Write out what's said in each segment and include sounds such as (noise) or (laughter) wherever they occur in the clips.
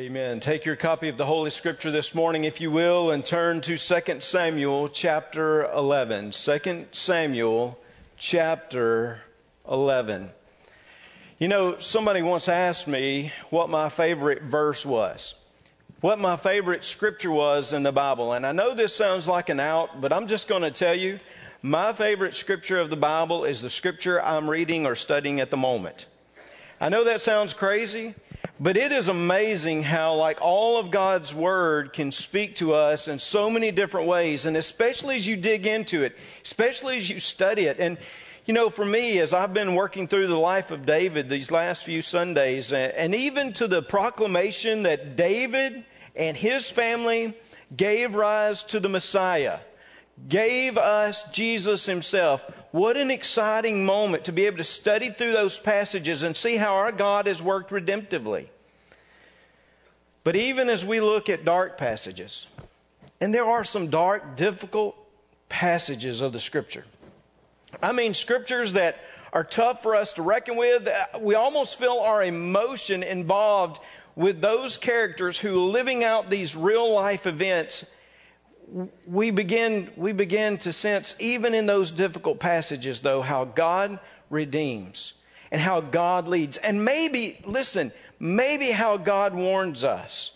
Amen. Take your copy of the Holy Scripture this morning, if you will, and turn to 2 Samuel chapter 11. 2 Samuel chapter 11. You know, somebody once asked me what my favorite verse was, what my favorite scripture was in the Bible. And I know this sounds like an out, but I'm just going to tell you my favorite scripture of the Bible is the scripture I'm reading or studying at the moment. I know that sounds crazy, but it is amazing how, like, all of God's Word can speak to us in so many different ways, and especially as you dig into it, especially as you study it. And, you know, for me, as I've been working through the life of David these last few Sundays, and even to the proclamation that David and his family gave rise to the Messiah, gave us Jesus Himself. What an exciting moment to be able to study through those passages and see how our God has worked redemptively. But even as we look at dark passages, and there are some dark, difficult passages of the Scripture. I mean, scriptures that are tough for us to reckon with. We almost feel our emotion involved with those characters who living out these real life events we begin, we begin to sense, even in those difficult passages, though, how God redeems and how God leads. And maybe, listen, maybe how God warns us.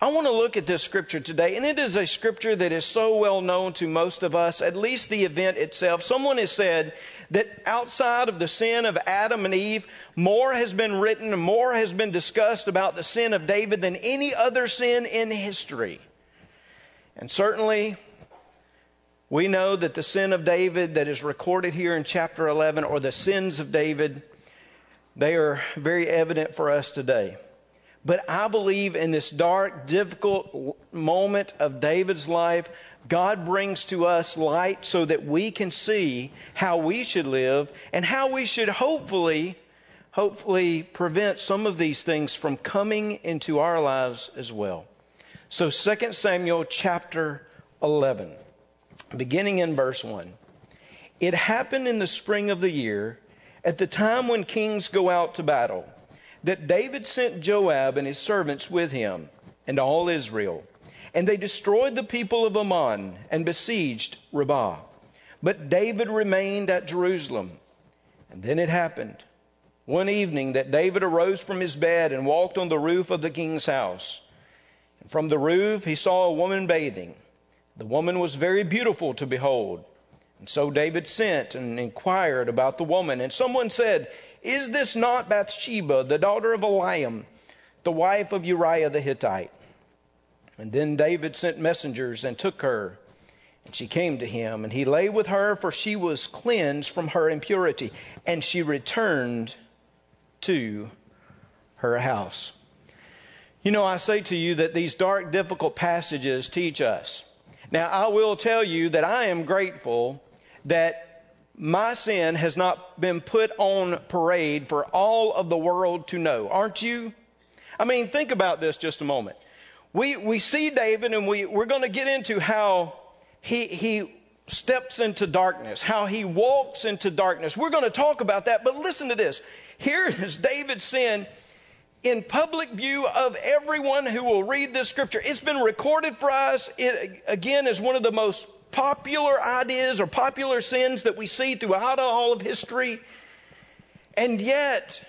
I want to look at this scripture today, and it is a scripture that is so well known to most of us, at least the event itself. Someone has said that outside of the sin of Adam and Eve, more has been written more has been discussed about the sin of David than any other sin in history. And certainly, we know that the sin of David that is recorded here in chapter 11, or the sins of David, they are very evident for us today. But I believe in this dark, difficult moment of David's life, God brings to us light so that we can see how we should live and how we should hopefully, hopefully prevent some of these things from coming into our lives as well. So 2 Samuel chapter 11, beginning in verse 1. It happened in the spring of the year, at the time when kings go out to battle, that David sent Joab and his servants with him and all Israel. And they destroyed the people of Ammon and besieged Rabbah. But David remained at Jerusalem. And then it happened one evening that David arose from his bed and walked on the roof of the king's house. From the roof, he saw a woman bathing. The woman was very beautiful to behold. And so David sent and inquired about the woman. And someone said, Is this not Bathsheba, the daughter of Eliam, the wife of Uriah the Hittite? And then David sent messengers and took her. And she came to him, and he lay with her, for she was cleansed from her impurity. And she returned to her house. You know, I say to you that these dark, difficult passages teach us. Now, I will tell you that I am grateful that my sin has not been put on parade for all of the world to know. Aren't you? I mean, think about this just a moment. We, we see David and we, we're going to get into how he, he steps into darkness, how he walks into darkness. We're going to talk about that, but listen to this. Here is David's sin in public view of everyone who will read this scripture. It's been recorded for us. It, again, is one of the most popular ideas or popular sins that we see throughout all of history. And yet,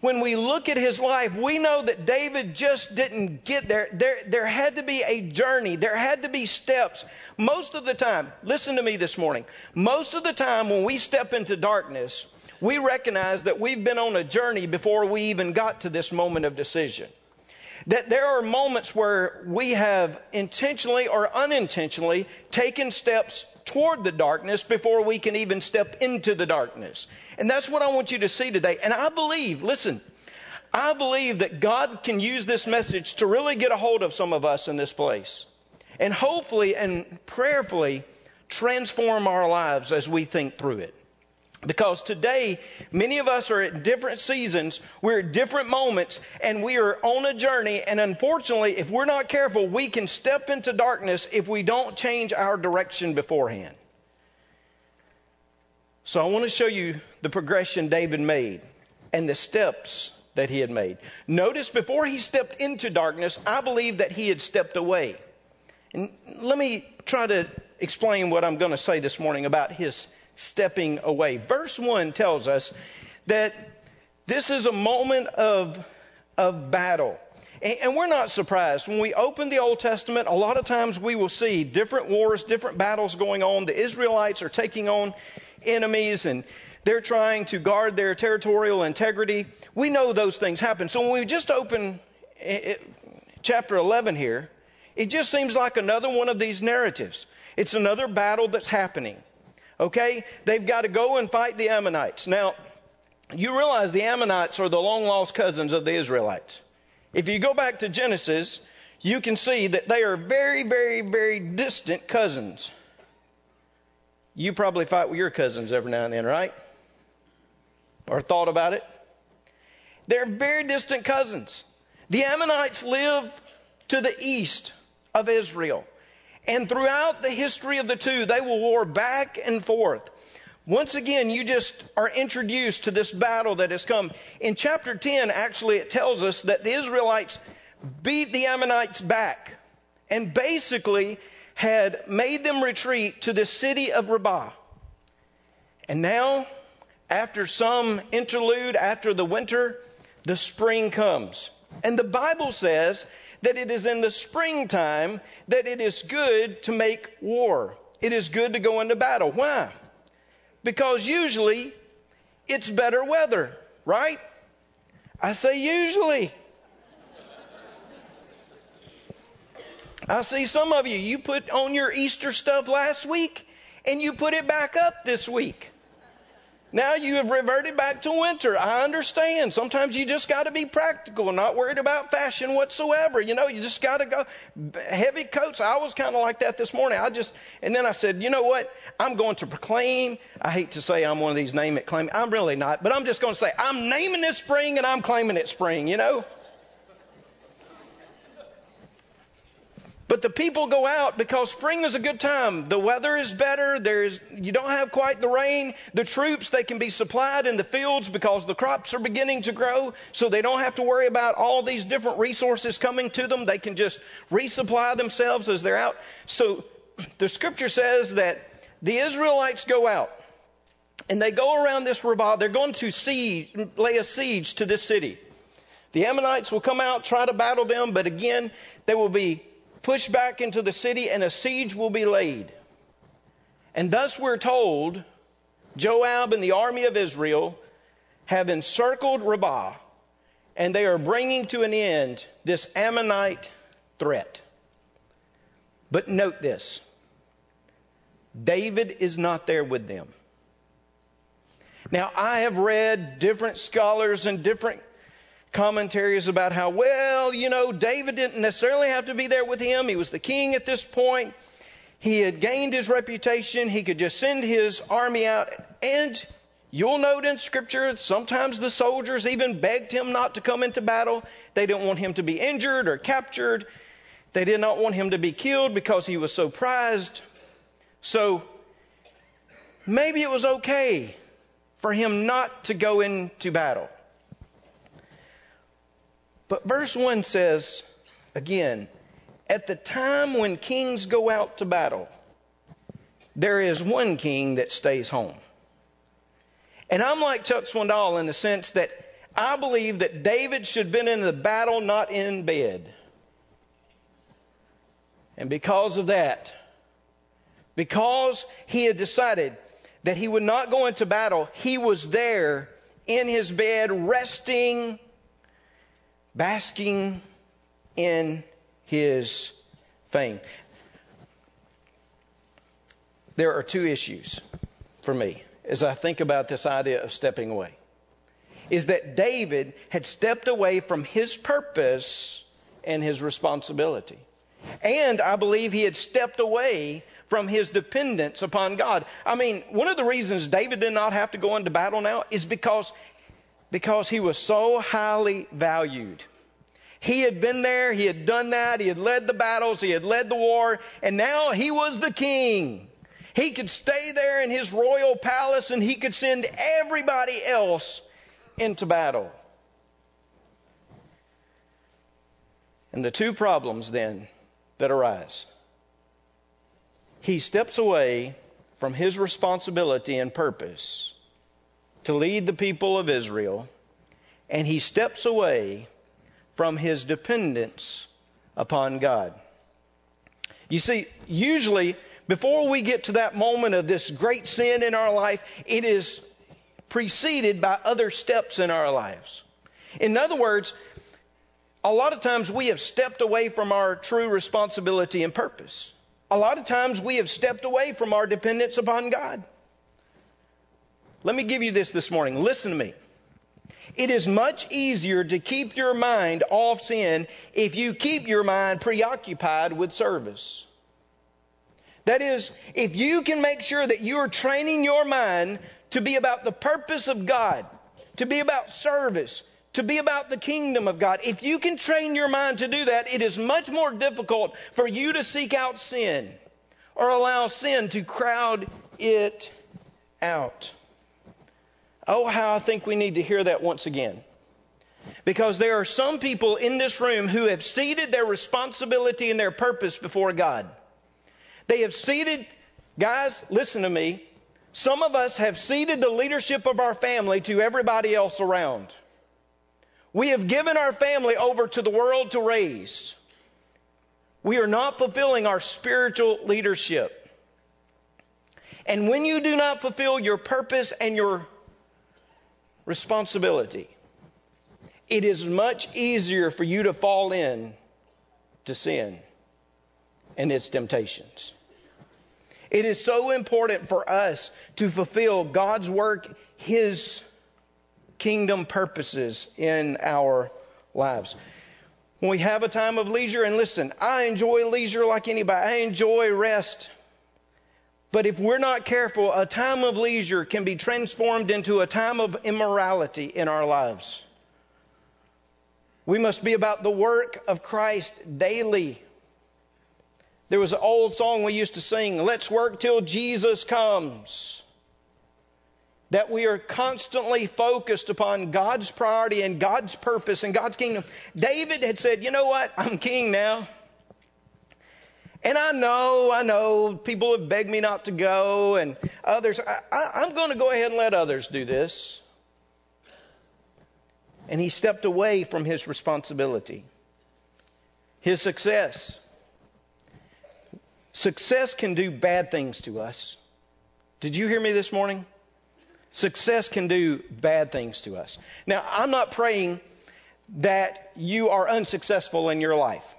when we look at his life, we know that David just didn't get there. There, there had to be a journey. There had to be steps. Most of the time, listen to me this morning. Most of the time when we step into darkness, we recognize that we've been on a journey before we even got to this moment of decision. That there are moments where we have intentionally or unintentionally taken steps toward the darkness before we can even step into the darkness. And that's what I want you to see today. And I believe, listen, I believe that God can use this message to really get a hold of some of us in this place. And hopefully and prayerfully transform our lives as we think through it. Because today, many of us are at different seasons, we're at different moments, and we are on a journey. And unfortunately, if we're not careful, we can step into darkness if we don't change our direction beforehand. So I want to show you the progression David made and the steps that he had made. Notice before he stepped into darkness, I believe that he had stepped away. And let me try to explain what I'm going to say this morning about his stepping away. Verse 1 tells us that this is a moment of, of battle. And, and we're not surprised. When we open the Old Testament, a lot of times we will see different wars, different battles going on. The Israelites are taking on enemies and they're trying to guard their territorial integrity. We know those things happen. So when we just open it, eh, eh, chapter 11 here, it just seems like another one of these narratives. It's another battle that's happening. Okay? They've got to go and fight the Ammonites. Now, you realize the Ammonites are the long lost cousins of the Israelites. If you go back to Genesis, you can see that they are very, very, very distant cousins. You probably fight with your cousins every now and then, right? Or thought about it? They're very distant cousins. The Ammonites live to the east of Israel. And throughout the history of the two, they will war back and forth. Once again, you just are introduced to this battle that has come. In chapter 10, actually, it tells us that the Israelites beat the Ammonites back and basically had made them retreat to the city of Rabbah. And now, after some interlude, after the winter, the spring comes. And the Bible says that it is in the springtime that it is good to make war. It is good to go into battle. Why? Because usually it's better weather, right? I say usually. I see some of you, you put on your Easter stuff last week and you put it back up this week. Now you have reverted back to winter. I understand. Sometimes you just got to be practical, not worried about fashion whatsoever. You know, you just got to go heavy coats. I was kind of like that this morning. I just, and then I said, you know what? I'm going to proclaim. I hate to say I'm one of these name it, claim. I'm really not, but I'm just going to say I'm naming this spring and I'm claiming it spring. You know. But the people go out because spring is a good time. The weather is better. There's, you don't have quite the rain. The troops, they can be supplied in the fields because the crops are beginning to grow. So they don't have to worry about all these different resources coming to them. They can just resupply themselves as they're out. So the scripture says that the Israelites go out and they go around this Rabbah. They're going to siege, lay a siege to this city. The Ammonites will come out, try to battle them, but again, they will be pushed back into the city, and a siege will be laid. And thus we're told Joab and the army of Israel have encircled Rabbah, and they are bringing to an end this Ammonite threat. But note this David is not there with them. Now, I have read different scholars and different commentaries about how, well, you know, David didn't necessarily have to be there with him. He was the king at this point. He had gained his reputation. He could just send his army out. And you'll note in scripture, sometimes the soldiers even begged him not to come into battle. They didn't want him to be injured or captured. They did not want him to be killed because he was so prized. So maybe it was okay for him not to go into battle. But verse 1 says, again, at the time when kings go out to battle, there is one king that stays home. And I'm like Chuck Swindoll in the sense that I believe that David should have been in the battle, not in bed. And because of that, because he had decided that he would not go into battle, he was there in his bed, resting basking in his fame. There are two issues for me as I think about this idea of stepping away. Is that David had stepped away from his purpose and his responsibility. And I believe he had stepped away from his dependence upon God. I mean, one of the reasons David did not have to go into battle now is because because he was so highly valued. He had been there, he had done that, he had led the battles, he had led the war, and now he was the king. He could stay there in his royal palace and he could send everybody else into battle. And the two problems then that arise he steps away from his responsibility and purpose to lead the people of Israel, and he steps away from his dependence upon God. You see, usually, before we get to that moment of this great sin in our life, it is preceded by other steps in our lives. In other words, a lot of times we have stepped away from our true responsibility and purpose. A lot of times we have stepped away from our dependence upon God. Let me give you this this morning. Listen to me. It is much easier to keep your mind off sin if you keep your mind preoccupied with service. That is, if you can make sure that you are training your mind to be about the purpose of God, to be about service, to be about the kingdom of God. If you can train your mind to do that, it is much more difficult for you to seek out sin or allow sin to crowd it out. Oh, how I think we need to hear that once again. Because there are some people in this room who have ceded their responsibility and their purpose before God. They have ceded, guys, listen to me. Some of us have ceded the leadership of our family to everybody else around. We have given our family over to the world to raise. We are not fulfilling our spiritual leadership. And when you do not fulfill your purpose and your responsibility, it is much easier for you to fall in to sin and its temptations. It is so important for us to fulfill God's work, His kingdom purposes in our lives. When we have a time of leisure, and listen, I enjoy leisure like anybody, I enjoy rest. But if we're not careful, a time of leisure can be transformed into a time of immorality in our lives. We must be about the work of Christ daily. There was an old song we used to sing, Let's work till Jesus comes that we are constantly focused upon God's priority and God's purpose and God's kingdom. David had said, You know what? I'm king now. And I know, I know people have begged me not to go, and others, I, am going to go ahead and let others do this. And he stepped away from his responsibility, his success. Success can do bad things to us. Did you hear me this morning? Success can do bad things to us. Now, I'm not praying that you are unsuccessful in your life.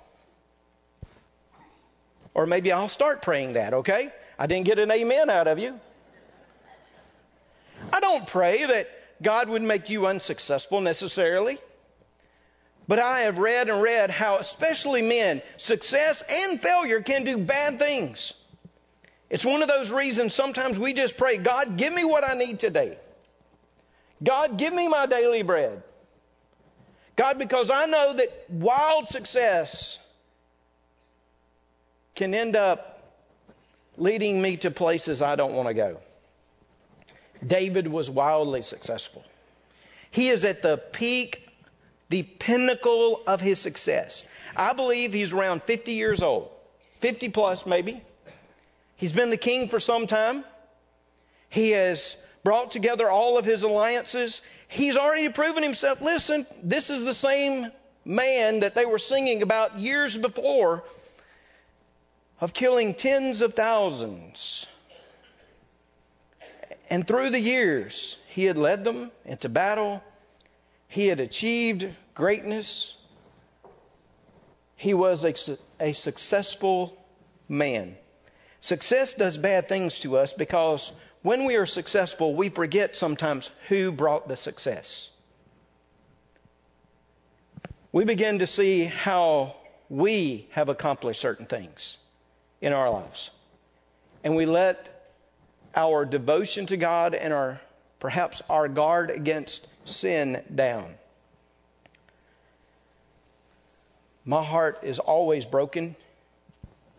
Or maybe I'll start praying that, okay? I didn't get an amen out of you. I don't pray that God would make you unsuccessful necessarily. But I have read and read how, especially men, success and failure can do bad things. It's one of those reasons sometimes we just pray, God, give me what I need today. God, give me my daily bread. God, because I know that wild success can end up leading me to places I don't want to go. David was wildly successful. He is at the peak, the pinnacle of his success. I believe he's around 50 years old, 50 plus maybe. He's been the king for some time. He has brought together all of his alliances. He's already proven himself. Listen, this is the same man that they were singing about years before of killing tens of thousands. And through the years, he had led them into battle. He had achieved greatness. He was a, a successful man. Success does bad things to us because when we are successful, we forget sometimes who brought the success. We begin to see how we have accomplished certain things in our lives. And we let our devotion to God and our perhaps our guard against sin down. My heart is always broken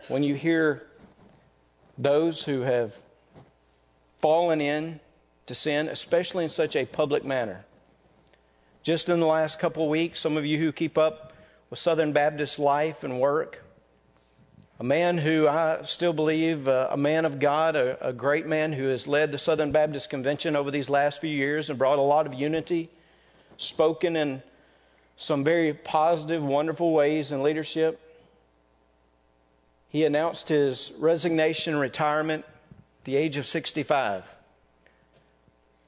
when you hear those who have fallen in to sin, especially in such a public manner. Just in the last couple of weeks, some of you who keep up with Southern Baptist life and work. A man who I still believe, uh, a man of God, a, a great man who has led the Southern Baptist Convention over these last few years and brought a lot of unity, spoken in some very positive, wonderful ways in leadership. He announced his resignation and retirement at the age of 65.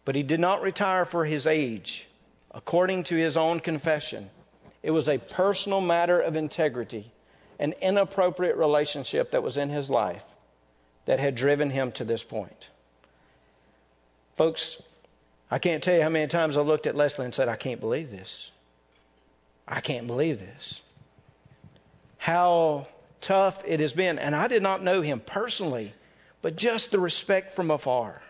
But he did not retire for his age, according to his own confession. It was a personal matter of integrity, an inappropriate relationship that was in his life that had driven him to this point. Folks, I can't tell you how many times I looked at Leslie and said, I can't believe this. I can't believe this. How tough it has been. And I did not know him personally, but just the respect from afar.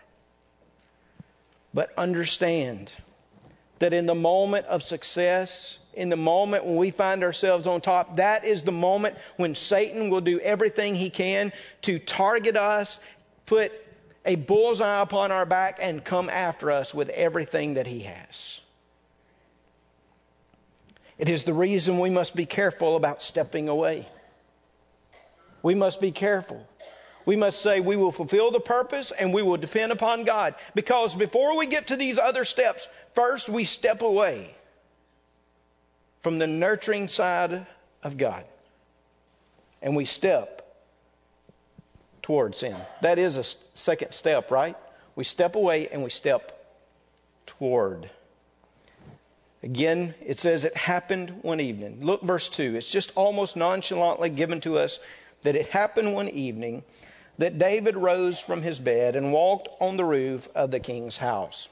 But understand that in the moment of success, in the moment when we find ourselves on top, that is the moment when Satan will do everything he can to target us, put a bullseye upon our back, and come after us with everything that he has. It is the reason we must be careful about stepping away. We must be careful. We must say we will fulfill the purpose and we will depend upon God. Because before we get to these other steps, first we step away from the nurturing side of God and we step toward sin. That is a second step, right? We step away and we step toward. Again, it says it happened one evening. Look, verse 2. It's just almost nonchalantly given to us that it happened one evening that David rose from his bed and walked on the roof of the king's house.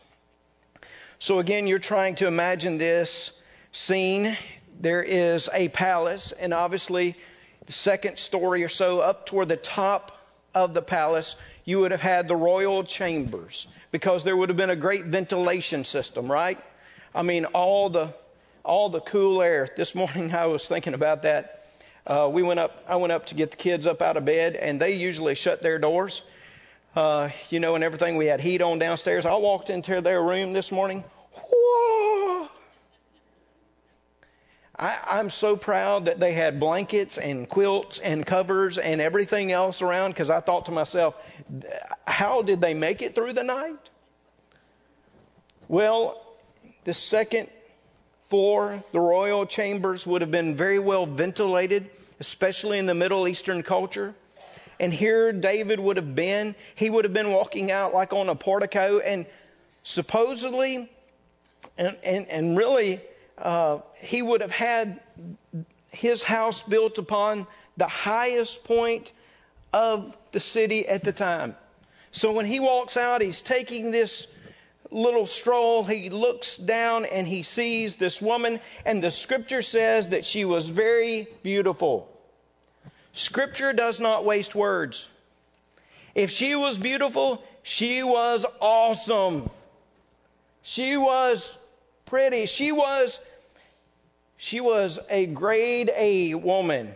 So again, you're trying to imagine this scene. There is a palace, and obviously, the second story or so up toward the top of the palace, you would have had the royal chambers because there would have been a great ventilation system, right? I mean, all the all the cool air. This morning, (laughs) I was thinking about that uh, we went up, I went up to get the kids up out of bed, and they usually shut their doors, uh, you know, and everything. We had heat on downstairs. I walked into their room this morning. Whoa! I, am so proud that they had blankets and quilts and covers and everything else around because I thought to myself, how did they make it through the night? Well, the second floor, the royal chambers would have been very well ventilated, especially in the Middle Eastern culture. And here David would have been. He would have been walking out like on a portico, and supposedly, and, and, and really, uh, he would have had his house built upon the highest point of the city at the time. So when he walks out, he's taking this little stroll, he looks down and he sees this woman, and the scripture says that she was very beautiful. Scripture does not waste words. If she was beautiful, she was awesome. She was pretty. She was she was a grade A woman.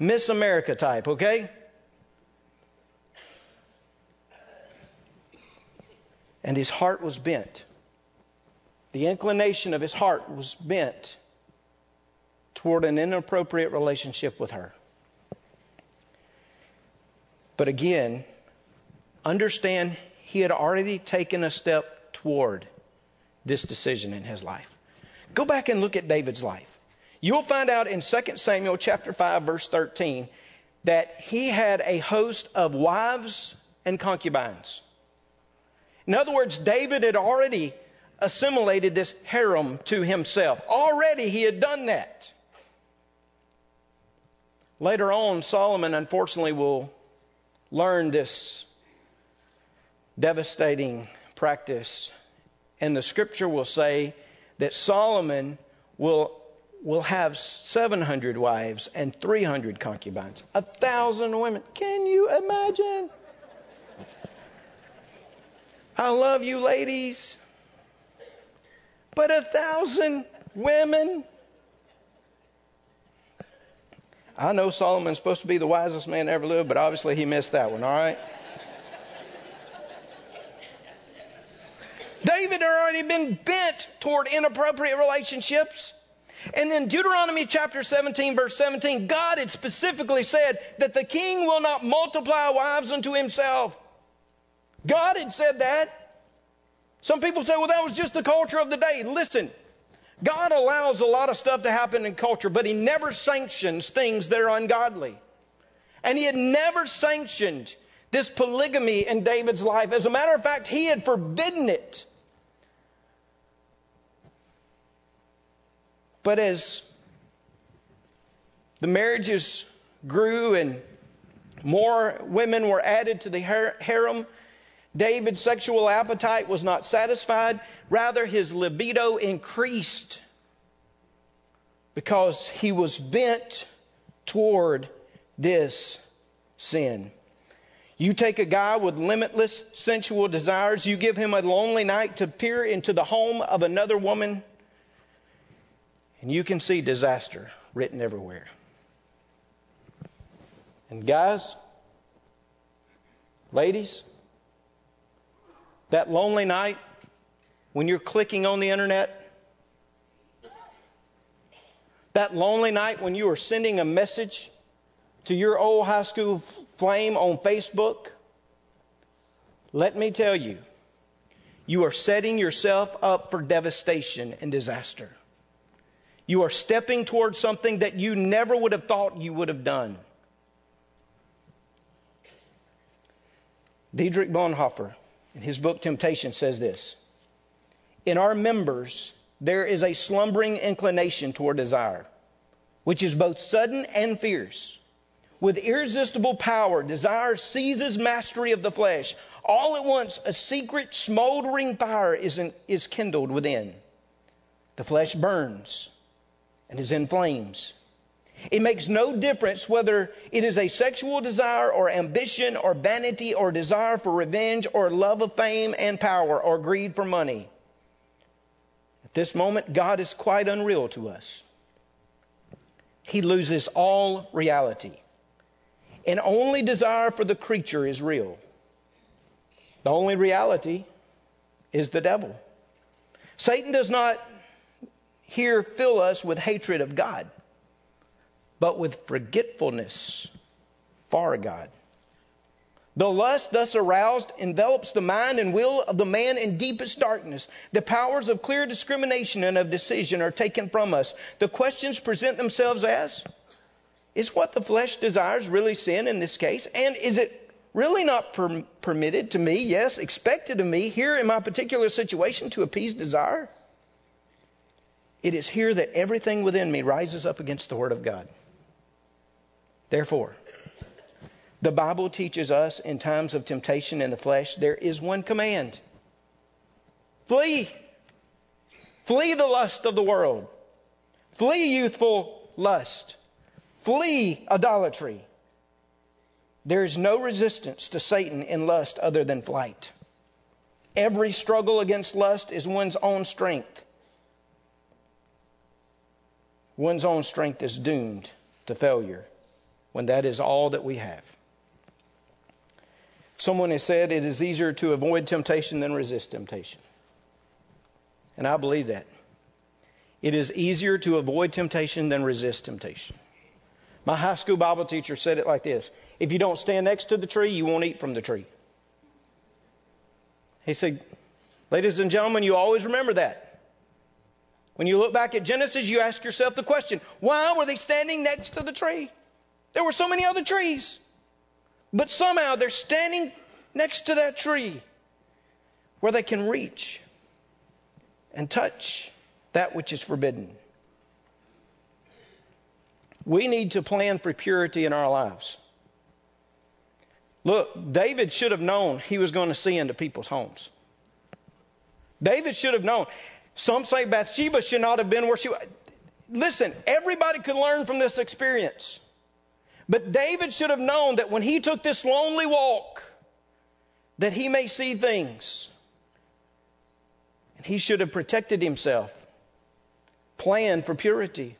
Miss America type, okay? and his heart was bent. The inclination of his heart was bent toward an inappropriate relationship with her. But again, understand he had already taken a step toward this decision in his life. Go back and look at David's life. You'll find out in 2 Samuel chapter 5 verse 13 that he had a host of wives and concubines. In other words, David had already assimilated this harem to himself. Already he had done that. Later on, Solomon unfortunately will learn this devastating practice. And the scripture will say that Solomon will, will have 700 wives and 300 concubines, a thousand women. Can you imagine? I love you, ladies. But a thousand women. I know Solomon's supposed to be the wisest man ever lived, but obviously he missed that one, all right? David had already been bent toward inappropriate relationships. And then Deuteronomy chapter 17, verse 17, God had specifically said that the king will not multiply wives unto himself. God had said that. Some people say, well, that was just the culture of the day. Listen, God allows a lot of stuff to happen in culture, but He never sanctions things that are ungodly. And He had never sanctioned this polygamy in David's life. As a matter of fact, He had forbidden it. But as the marriages grew and more women were added to the harem, David's sexual appetite was not satisfied. Rather, his libido increased because he was bent toward this sin. You take a guy with limitless sensual desires, you give him a lonely night to peer into the home of another woman, and you can see disaster written everywhere. And guys, ladies, that lonely night when you're clicking on the internet, that lonely night when you are sending a message to your old high school flame on Facebook, let me tell you, you are setting yourself up for devastation and disaster. You are stepping towards something that you never would have thought you would have done. Dietrich Bonhoeffer in his book Temptation says this In our members, there is a slumbering inclination toward desire, which is both sudden and fierce. With irresistible power, desire seizes mastery of the flesh. All at once, a secret smoldering fire is, in, is kindled within. The flesh burns and is in flames. It makes no difference whether it is a sexual desire or ambition or vanity or desire for revenge or love of fame and power or greed for money. At this moment, God is quite unreal to us. He loses all reality. And only desire for the creature is real. The only reality is the devil. Satan does not here fill us with hatred of God but with forgetfulness for God. The lust thus aroused envelops the mind and will of the man in deepest darkness. The powers of clear discrimination and of decision are taken from us. The questions present themselves as Is what the flesh desires really sin in this case? And is it really not per- permitted to me, yes, expected of me here in my particular situation to appease desire? It is here that everything within me rises up against the Word of God. Therefore, the Bible teaches us in times of temptation in the flesh, there is one command flee. Flee the lust of the world. Flee youthful lust. Flee idolatry. There is no resistance to Satan in lust other than flight. Every struggle against lust is one's own strength. One's own strength is doomed to failure when that is all that we have. Someone has said it is easier to avoid temptation than resist temptation. And I believe that. It is easier to avoid temptation than resist temptation. My high school Bible teacher said it like this If you don't stand next to the tree, you won't eat from the tree. He said, Ladies and gentlemen, you always remember that. When you look back at Genesis, you ask yourself the question why were they standing next to the tree? There were so many other trees. But somehow they're standing next to that tree where they can reach and touch that which is forbidden. We need to plan for purity in our lives. Look, David should have known he was going to see into people's homes. David should have known. Some say Bathsheba should not have been where she was. Listen, everybody could learn from this experience. But David should have known that when he took this lonely walk, that he may see things. And he should have protected himself, planned for purity.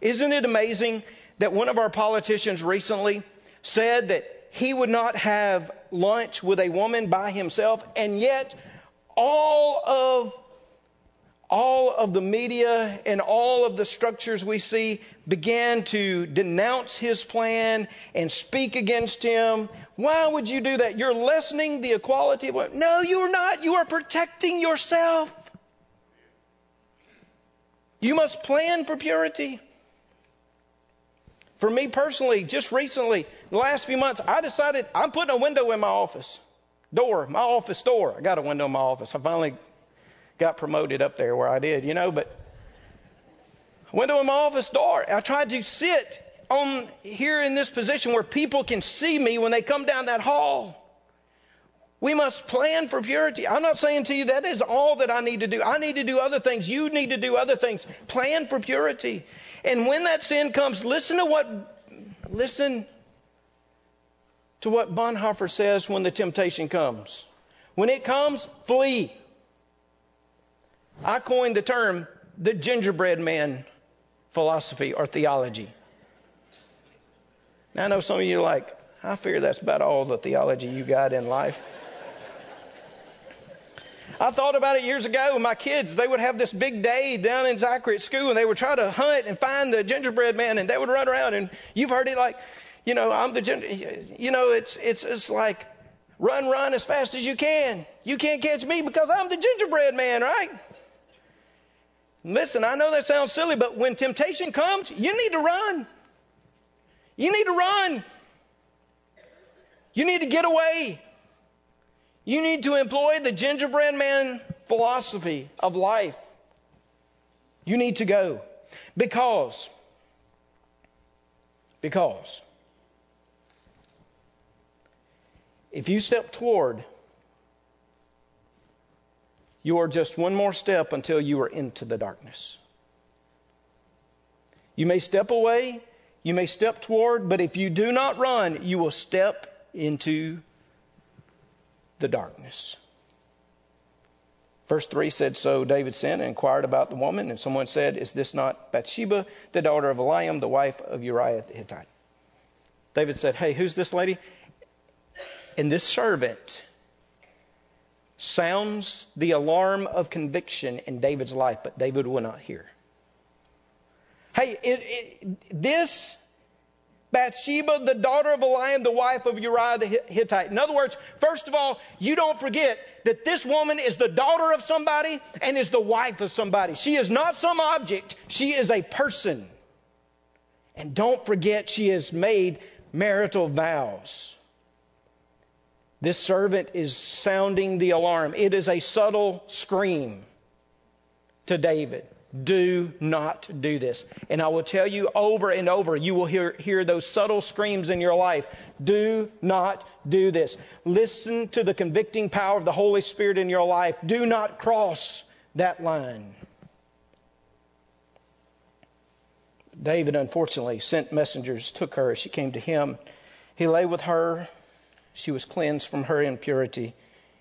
Isn't it amazing that one of our politicians recently said that he would not have lunch with a woman by himself, and yet all of all of the media and all of the structures we see began to denounce his plan and speak against him. Why would you do that? You're lessening the equality of. No, you're not. You are protecting yourself. You must plan for purity. For me personally, just recently, the last few months, I decided I'm putting a window in my office door, my office door. I got a window in my office. I finally got promoted up there where I did, you know, but I went to my office door. I tried to sit on here in this position where people can see me when they come down that hall. We must plan for purity. I'm not saying to you that is all that I need to do. I need to do other things. You need to do other things. Plan for purity. And when that sin comes, listen to what, listen to what Bonhoeffer says when the temptation comes. When it comes, flee. I coined the term the gingerbread man philosophy or theology. Now, I know some of you are like, I fear that's about all the theology you got in life. I thought about it years ago my kids. They would have this big day down in Zachary at school and they would try to hunt and find the gingerbread man and they would run around and you've heard it like, you know, I'm the, you know, it's, it's, it's like run, run as fast as you can. You can't catch me because I'm the gingerbread man, right? Listen, I know that sounds silly, but when temptation comes, you need to run. You need to run. You need to get away. You need to employ the gingerbread man philosophy of life. You need to go. Because, because, if you step toward you are just one more step until you are into the darkness. You may step away, you may step toward, but if you do not run, you will step into the darkness. Verse 3 said, So David sent and inquired about the woman, and someone said, Is this not Bathsheba, the daughter of Eliam, the wife of Uriah the Hittite? David said, Hey, who's this lady? And this servant sounds the alarm of conviction in David's life, but David will not hear. Hey, it, it, this Bathsheba, the daughter of Eliam, the wife of Uriah the Hittite. In other words, first of all, you don't forget that this woman is the daughter of somebody and is the wife of somebody. She is not some object, she is a person. And don't forget, she has made marital vows. This servant is sounding the alarm. It is a subtle scream to David. Do not do this. And I will tell you over and over, you will hear, hear those subtle screams in your life. Do not do this. Listen to the convicting power of the Holy Spirit in your life. Do not cross that line. David, unfortunately, sent messengers, took her. She came to him. He lay with her she was cleansed from her impurity.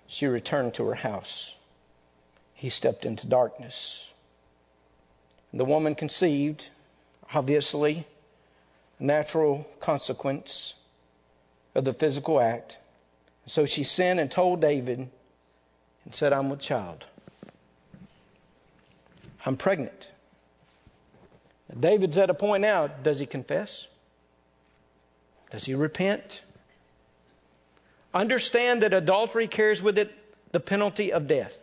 She returned to her house. He stepped into darkness. The woman conceived, obviously, natural consequence of the physical act. So she sinned and told David and said, I'm with child. I'm pregnant. David's at a point now. Does he confess? Does he repent? Understand that adultery carries with it the penalty of death.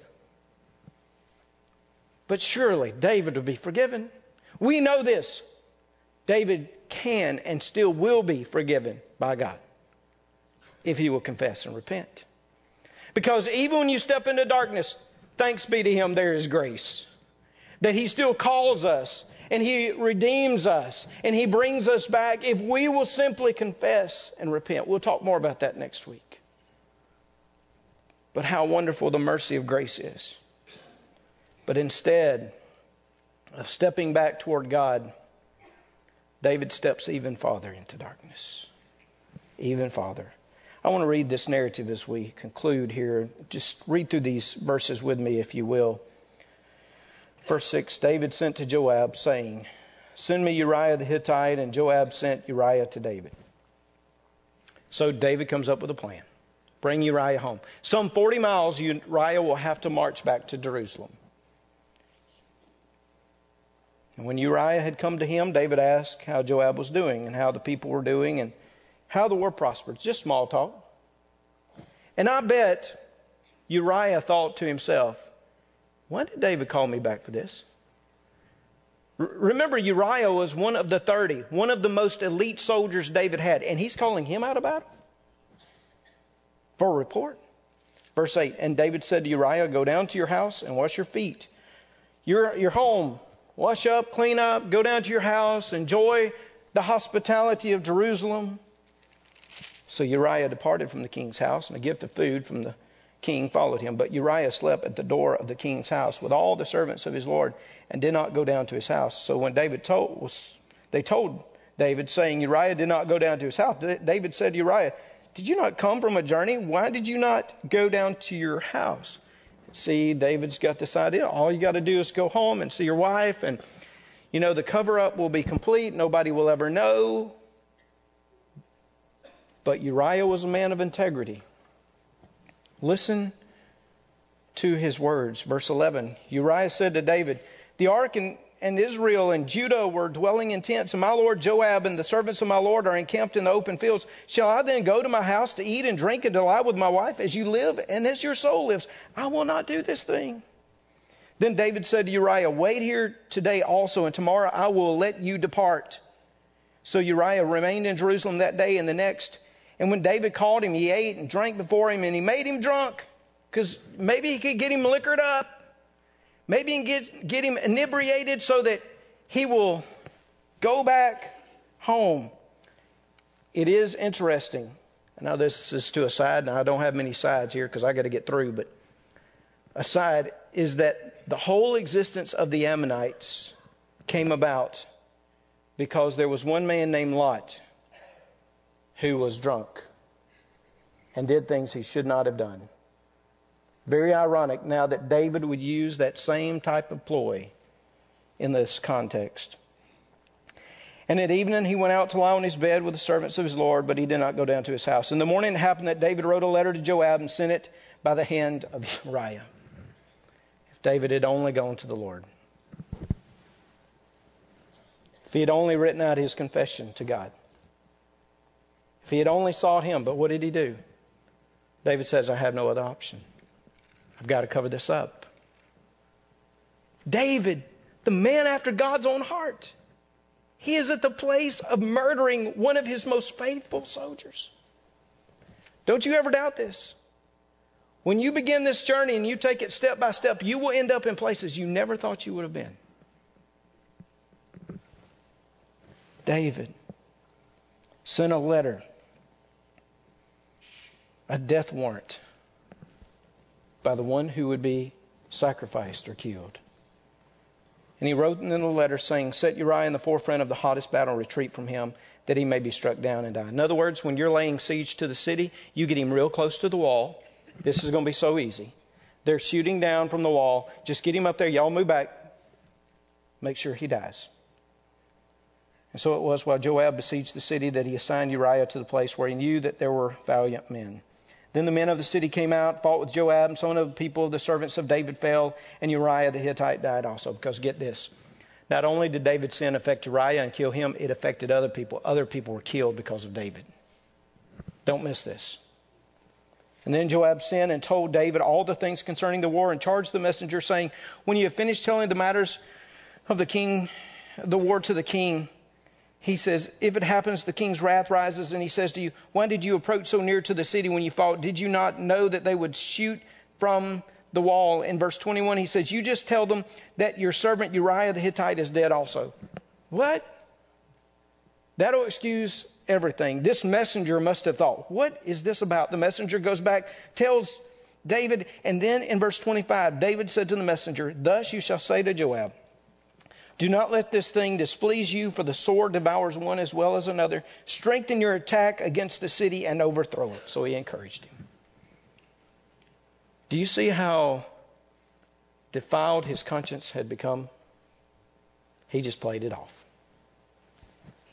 But surely David will be forgiven. We know this. David can and still will be forgiven by God if he will confess and repent. Because even when you step into darkness, thanks be to him, there is grace. That he still calls us and he redeems us and he brings us back if we will simply confess and repent. We'll talk more about that next week but how wonderful the mercy of grace is. But instead of stepping back toward God, David steps even farther into darkness. Even farther. I want to read this narrative as we conclude here. Just read through these verses with me, if you will. Verse 6 David sent to Joab, saying, Send me Uriah the Hittite, and Joab sent Uriah to David. So David comes up with a plan. Bring Uriah home. Some 40 miles, Uriah will have to march back to Jerusalem. And when Uriah had come to him, David asked how Joab was doing and how the people were doing and how the war prospered. Just small talk. And I bet Uriah thought to himself, why did David call me back for this? Remember, Uriah was one of the 30, one of the most elite soldiers David had, and he's calling him out about it for a report. Verse 8 And David said to Uriah, Go down to your house and wash your feet. Your, your home, wash up, clean up, go down to your house, enjoy the hospitality of Jerusalem. So Uriah departed from the king's house, and a gift of food from the king followed him. But Uriah slept at the door of the king's house with all the servants of his Lord, and did not go down to his house. So when David told, was, they told David, saying, Uriah did not go down to his house, David said to Uriah, Did you not come from a journey? Why did you not go down to your house? See, David's got this idea. All you got to do is go home and see your wife, and you know, the cover up will be complete. Nobody will ever know. But Uriah was a man of integrity. Listen to his words. Verse 11 Uriah said to David, The ark and, and Israel and Judah were dwelling in tents, and my lord Joab and the servants of my lord are encamped in the open fields. Shall I then go to my house to eat and drink and lie with my wife as you live and as your soul lives? I will not do this thing. Then David said to Uriah, Wait here today also, and tomorrow I will let you depart. So Uriah remained in Jerusalem that day and the next. And when David called him, he ate and drank before him, and he made him drunk because maybe he could get him liquored up. Maybe can get, get him inebriated so that he will go back home. It is interesting. Now, this is to a side, and I don't have many sides here because I got to get through, but a side is that the whole existence of the Ammonites came about because there was one man named Lot who was drunk and did things he should not have done. Very ironic now that David would use that same type of ploy in this context. And at evening he went out to lie on his bed with the servants of his Lord, but he did not go down to his house. In the morning it happened that David wrote a letter to Joab and sent it by the hand of Uriah. If David had only gone to the Lord, if he had only written out his confession to God. If he had only sought him, but what did he do? David says, I have no other option. I've got to cover this up. David, the man after God's own heart, he is at the place of murdering one of his most faithful soldiers. Don't you ever doubt this. When you begin this journey and you take it step by step, you will end up in places you never thought you would have been. David sent a letter a death warrant by the one who would be sacrificed or killed. And he wrote in the letter saying, Set Uriah in the forefront of the hottest battle, retreat from him, that he may be struck down and die. In other words, when you're laying siege to the city, you get him real close to the wall. This is going to be so easy. They're shooting down from the wall. Just get him up there. Y'all move back. Make sure he dies. And so it was while Joab besieged the city that he assigned Uriah to the place where he knew that there were valiant men. Then the men of the city came out, fought with Joab, and some of the people, the servants of David, fell, and Uriah the Hittite died also. Because get this. Not only did David's sin affect Uriah and kill him, it affected other people. Other people were killed because of David. Don't miss this. And then Joab sent and told David all the things concerning the war and charged the messenger, saying, When you have finished telling the matters of the king, the war to the king, he says, If it happens, the king's wrath rises, and he says to you, Why did you approach so near to the city when you fought? Did you not know that they would shoot from the wall? In verse 21, he says, You just tell them that your servant Uriah the Hittite is dead also. What? That'll excuse everything. This messenger must have thought, What is this about? The messenger goes back, tells David, and then in verse 25, David said to the messenger, Thus you shall say to Joab, do not let this thing displease you, for the sword devours one as well as another. Strengthen your attack against the city and overthrow it. So he encouraged him. Do you see how defiled his conscience had become? He just played it off.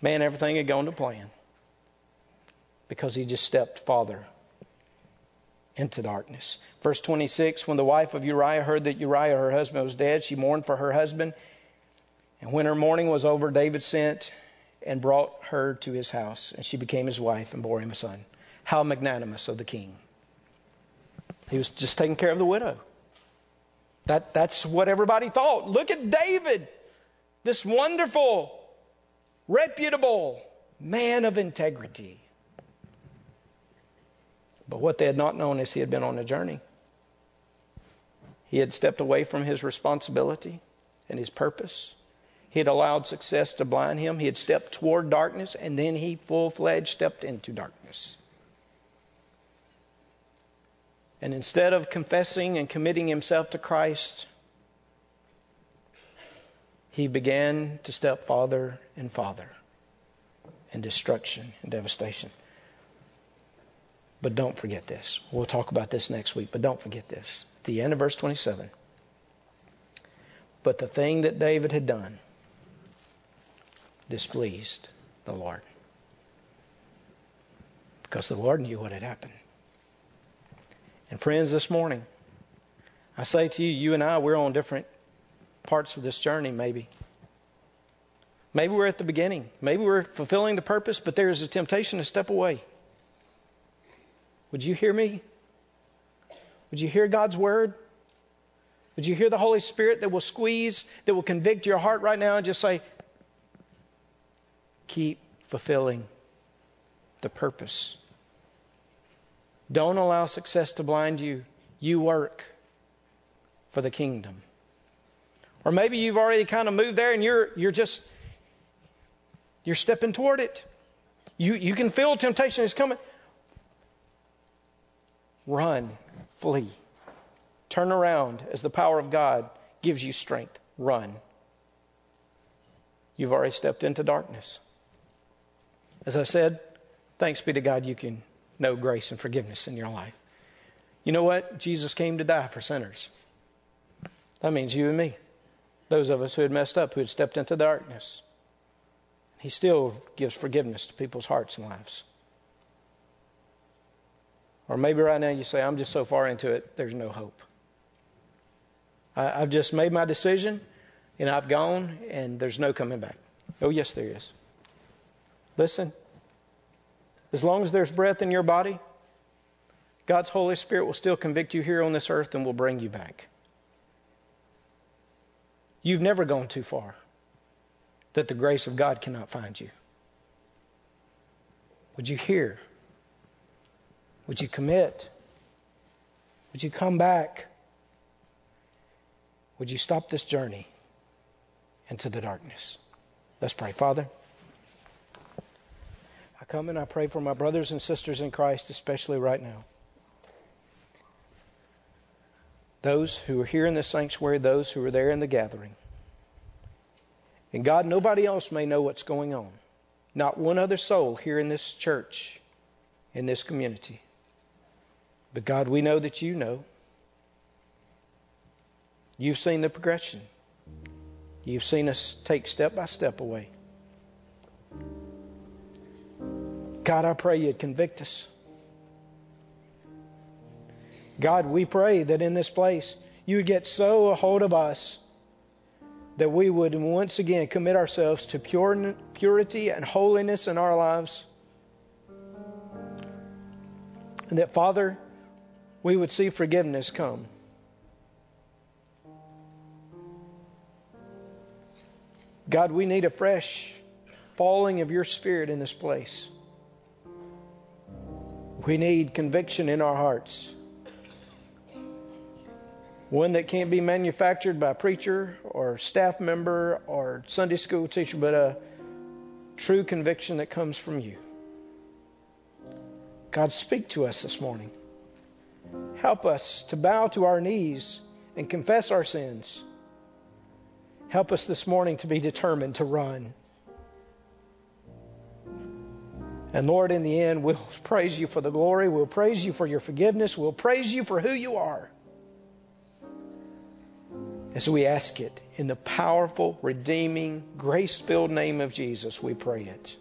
Man, everything had gone to plan because he just stepped farther into darkness. Verse 26 When the wife of Uriah heard that Uriah, her husband, was dead, she mourned for her husband And when her mourning was over, David sent and brought her to his house, and she became his wife and bore him a son. How magnanimous of the king. He was just taking care of the widow. That, that's what everybody thought. Look at David, this wonderful, reputable man of integrity. But what they had not known is he had been on a journey. He had stepped away from his responsibility and his purpose. He had allowed success to blind him. He had stepped toward darkness, and then he full fledged stepped into darkness. And instead of confessing and committing himself to Christ, he began to step farther and farther in destruction and devastation. But don't forget this. We'll talk about this next week, but don't forget this. At the end of verse 27. But the thing that David had done displeased the Lord. Because the Lord knew what had happened. And friends, this morning, I say to you, you and I, we're on different parts of this journey, maybe. Maybe we're at the beginning. Maybe we're fulfilling the purpose, but there's a temptation to step away. Would you hear me? Would you hear God's word? Would you hear the Holy Spirit that will squeeze, that will convict your heart right now and just say, keep fulfilling the purpose. Don't allow success to blind you. You work for the kingdom. Or maybe you've already kind of moved there and you're, you're just, you're stepping toward it. You, you can feel temptation is coming. Run, flee. Turn around as the power of God gives you strength. Run. You've already stepped into darkness. As I said, thanks be to God you can know grace and forgiveness in your life. You know what? Jesus came to die for sinners. That means you and me. Those of us who had messed up, who had stepped into darkness. He still gives forgiveness to people's hearts and lives. Or maybe right now you say, I'm just so far into it, there's no hope. I, have just made my decision and I've gone and there's no coming back. Oh, yes, there is. Listen, as long as there's breath in your body, God's Holy Spirit will still convict you here on this earth and will bring you back. You've never gone too far that the grace of God cannot find you. Would you hear? Would you commit? Would you come back? Would you stop this journey into the darkness? Let's pray. Father, come and I pray for my brothers and sisters in Christ, especially right now. Those who are here in the sanctuary, those who are there in the gathering. And God, nobody else may know what's going on. Not one other soul here in this church, in this community. But God, we know that you know. You've seen the progression. You've seen us take step by step away. God, I pray you'd convict us. God, we pray that in this place you would get so a hold of us that we would once again commit ourselves to pure, purity and holiness in our lives. And that, Father, we would see forgiveness come. God, we need a fresh falling of your Spirit in this place. We need conviction in our hearts. One that can't be manufactured by preacher or staff member or Sunday school teacher, but a true conviction that comes from you. God, speak to us this morning. Help us to bow to our knees and confess our sins. Help us this morning to be determined to run And Lord, in the end, we'll (laughs) praise you for the glory. We'll praise you for your forgiveness. We'll praise you for who you are. As we ask it in the powerful, redeeming, grace filled name of Jesus, we pray it.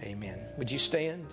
Amen. Would you stand?